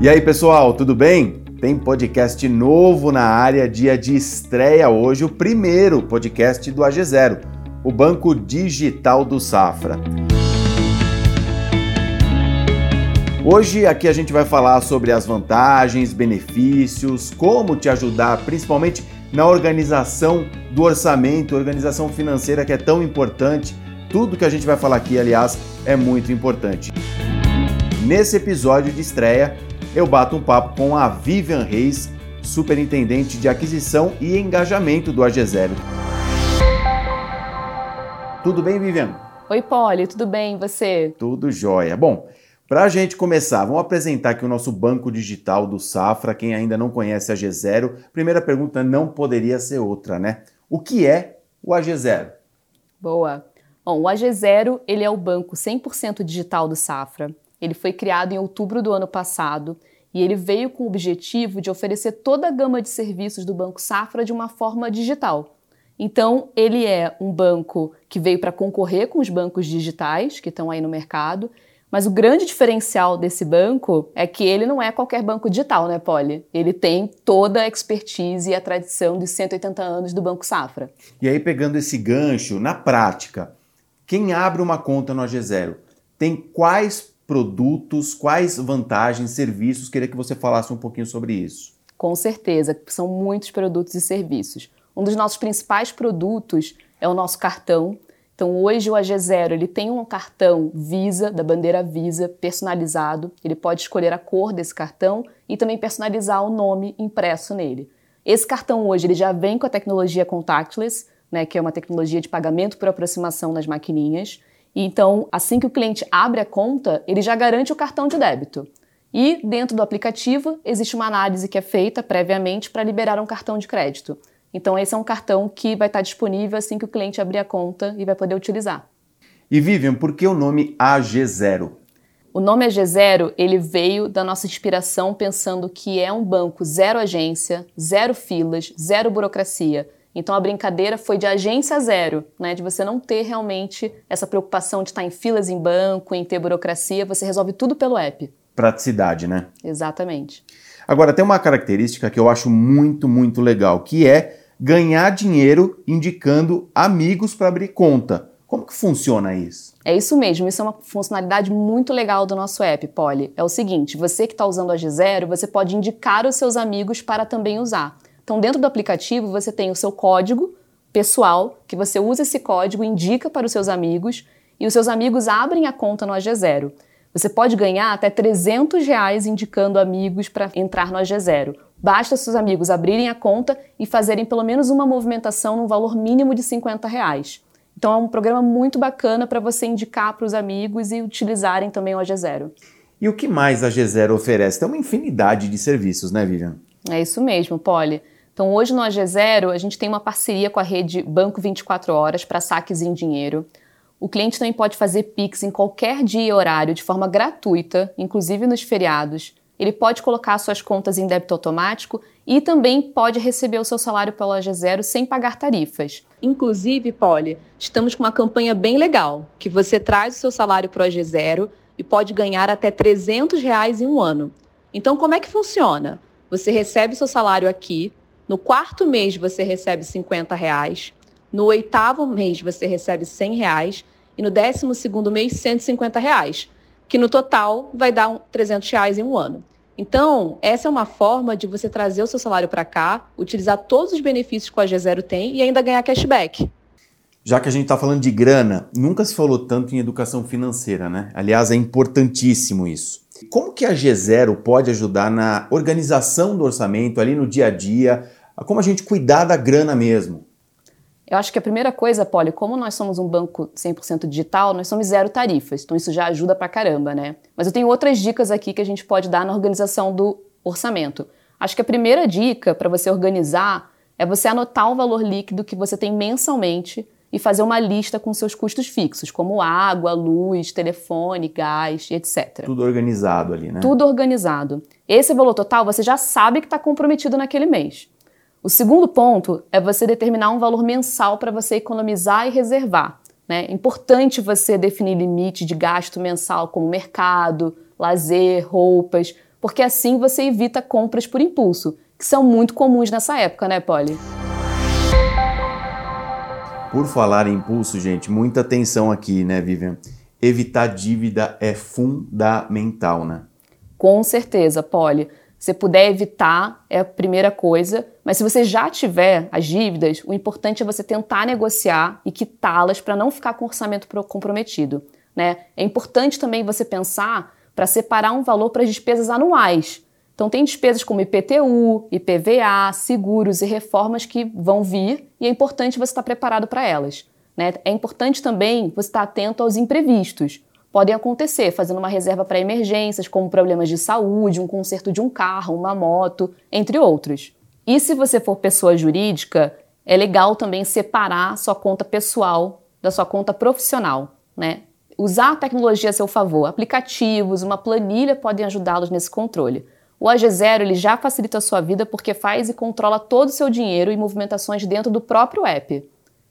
E aí, pessoal, tudo bem? Tem podcast novo na área, dia de estreia hoje, o primeiro podcast do AG0, o Banco Digital do Safra. Hoje aqui a gente vai falar sobre as vantagens, benefícios, como te ajudar, principalmente na organização do orçamento, organização financeira que é tão importante. Tudo que a gente vai falar aqui, aliás, é muito importante. Nesse episódio de estreia, eu bato um papo com a Vivian Reis, superintendente de aquisição e engajamento do AG0. Tudo bem, Vivian? Oi, Polly, tudo bem? E você? Tudo jóia. Bom, para a gente começar, vamos apresentar aqui o nosso banco digital do Safra. Quem ainda não conhece a G0, primeira pergunta não poderia ser outra, né? O que é o AG0? Boa. Bom, o AG0 ele é o banco 100% digital do Safra. Ele foi criado em outubro do ano passado e ele veio com o objetivo de oferecer toda a gama de serviços do Banco Safra de uma forma digital. Então, ele é um banco que veio para concorrer com os bancos digitais que estão aí no mercado, mas o grande diferencial desse banco é que ele não é qualquer banco digital, né, Polly? Ele tem toda a expertise e a tradição de 180 anos do Banco Safra. E aí, pegando esse gancho, na prática, quem abre uma conta no AG0 tem quais produtos, quais vantagens, serviços? Queria que você falasse um pouquinho sobre isso. Com certeza, são muitos produtos e serviços. Um dos nossos principais produtos é o nosso cartão. Então, hoje o AG0 ele tem um cartão Visa, da bandeira Visa, personalizado. Ele pode escolher a cor desse cartão e também personalizar o nome impresso nele. Esse cartão hoje ele já vem com a tecnologia contactless, né, que é uma tecnologia de pagamento por aproximação nas maquininhas. Então, assim que o cliente abre a conta, ele já garante o cartão de débito. E dentro do aplicativo existe uma análise que é feita previamente para liberar um cartão de crédito. Então, esse é um cartão que vai estar disponível assim que o cliente abrir a conta e vai poder utilizar. E Vivian, por que o nome AG0? O nome AG0 ele veio da nossa inspiração pensando que é um banco zero agência, zero filas, zero burocracia. Então a brincadeira foi de agência zero, né? De você não ter realmente essa preocupação de estar em filas em banco, em ter burocracia, você resolve tudo pelo app. Praticidade, né? Exatamente. Agora tem uma característica que eu acho muito, muito legal, que é ganhar dinheiro indicando amigos para abrir conta. Como que funciona isso? É isso mesmo, isso é uma funcionalidade muito legal do nosso app, Polly. É o seguinte, você que está usando a G0, você pode indicar os seus amigos para também usar. Então, dentro do aplicativo, você tem o seu código pessoal, que você usa esse código, indica para os seus amigos e os seus amigos abrem a conta no AG0. Você pode ganhar até 300 reais indicando amigos para entrar no AG0. Basta seus amigos abrirem a conta e fazerem pelo menos uma movimentação no valor mínimo de 50 reais. Então é um programa muito bacana para você indicar para os amigos e utilizarem também o AG0. E o que mais a G0 oferece? Tem uma infinidade de serviços, né, Vivian? É isso mesmo, Polly. Então, hoje no AG0, a gente tem uma parceria com a rede Banco 24 Horas para saques em dinheiro. O cliente também pode fazer Pix em qualquer dia e horário de forma gratuita, inclusive nos feriados. Ele pode colocar suas contas em débito automático e também pode receber o seu salário pelo AG0 sem pagar tarifas. Inclusive, Polly, estamos com uma campanha bem legal, que você traz o seu salário para o AG0 e pode ganhar até 300 reais em um ano. Então, como é que funciona? Você recebe seu salário aqui, no quarto mês você recebe 50 reais. No oitavo mês você recebe 100 reais. E no décimo segundo mês, 150 reais. Que no total vai dar 300 reais em um ano. Então, essa é uma forma de você trazer o seu salário para cá, utilizar todos os benefícios que a G0 tem e ainda ganhar cashback. Já que a gente está falando de grana, nunca se falou tanto em educação financeira, né? Aliás, é importantíssimo isso. Como que a G0 pode ajudar na organização do orçamento ali no dia a dia, a como a gente cuidar da grana mesmo. Eu acho que a primeira coisa, Polly, como nós somos um banco 100% digital, nós somos zero tarifas, então isso já ajuda pra caramba, né? Mas eu tenho outras dicas aqui que a gente pode dar na organização do orçamento. Acho que a primeira dica para você organizar é você anotar o valor líquido que você tem mensalmente e fazer uma lista com seus custos fixos, como água, luz, telefone, gás, etc. Tudo organizado ali, né? Tudo organizado. Esse valor total você já sabe que está comprometido naquele mês. O segundo ponto é você determinar um valor mensal para você economizar e reservar. Né? É importante você definir limite de gasto mensal como mercado, lazer, roupas, porque assim você evita compras por impulso, que são muito comuns nessa época, né, Polly? Por falar em impulso, gente, muita atenção aqui, né, Vivian? Evitar dívida é fundamental, né? Com certeza, Polly. Se puder evitar, é a primeira coisa. Mas se você já tiver as dívidas, o importante é você tentar negociar e quitá-las para não ficar com o orçamento comprometido. Né? É importante também você pensar para separar um valor para as despesas anuais. Então, tem despesas como IPTU, IPVA, seguros e reformas que vão vir e é importante você estar preparado para elas. Né? É importante também você estar atento aos imprevistos podem acontecer, fazendo uma reserva para emergências, como problemas de saúde, um conserto de um carro, uma moto, entre outros. E se você for pessoa jurídica, é legal também separar sua conta pessoal da sua conta profissional, né? Usar a tecnologia a seu favor. Aplicativos, uma planilha podem ajudá-los nesse controle. O AG0 ele já facilita a sua vida porque faz e controla todo o seu dinheiro e movimentações dentro do próprio app.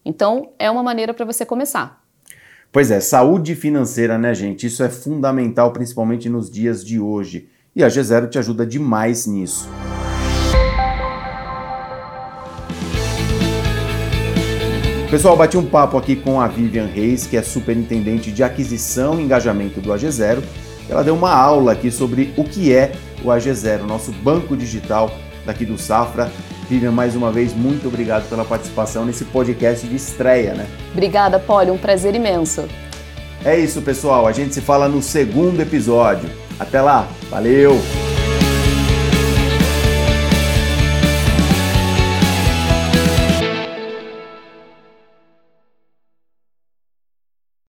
Então, é uma maneira para você começar. Pois é, saúde financeira, né, gente? Isso é fundamental, principalmente nos dias de hoje. E a G0 te ajuda demais nisso. Pessoal, bati um papo aqui com a Vivian Reis, que é superintendente de aquisição e engajamento do AG0. Ela deu uma aula aqui sobre o que é o AG0, nosso banco digital daqui do Safra. Vivian, mais uma vez, muito obrigado pela participação nesse podcast de estreia, né? Obrigada, Polly, um prazer imenso. É isso, pessoal. A gente se fala no segundo episódio. Até lá. Valeu!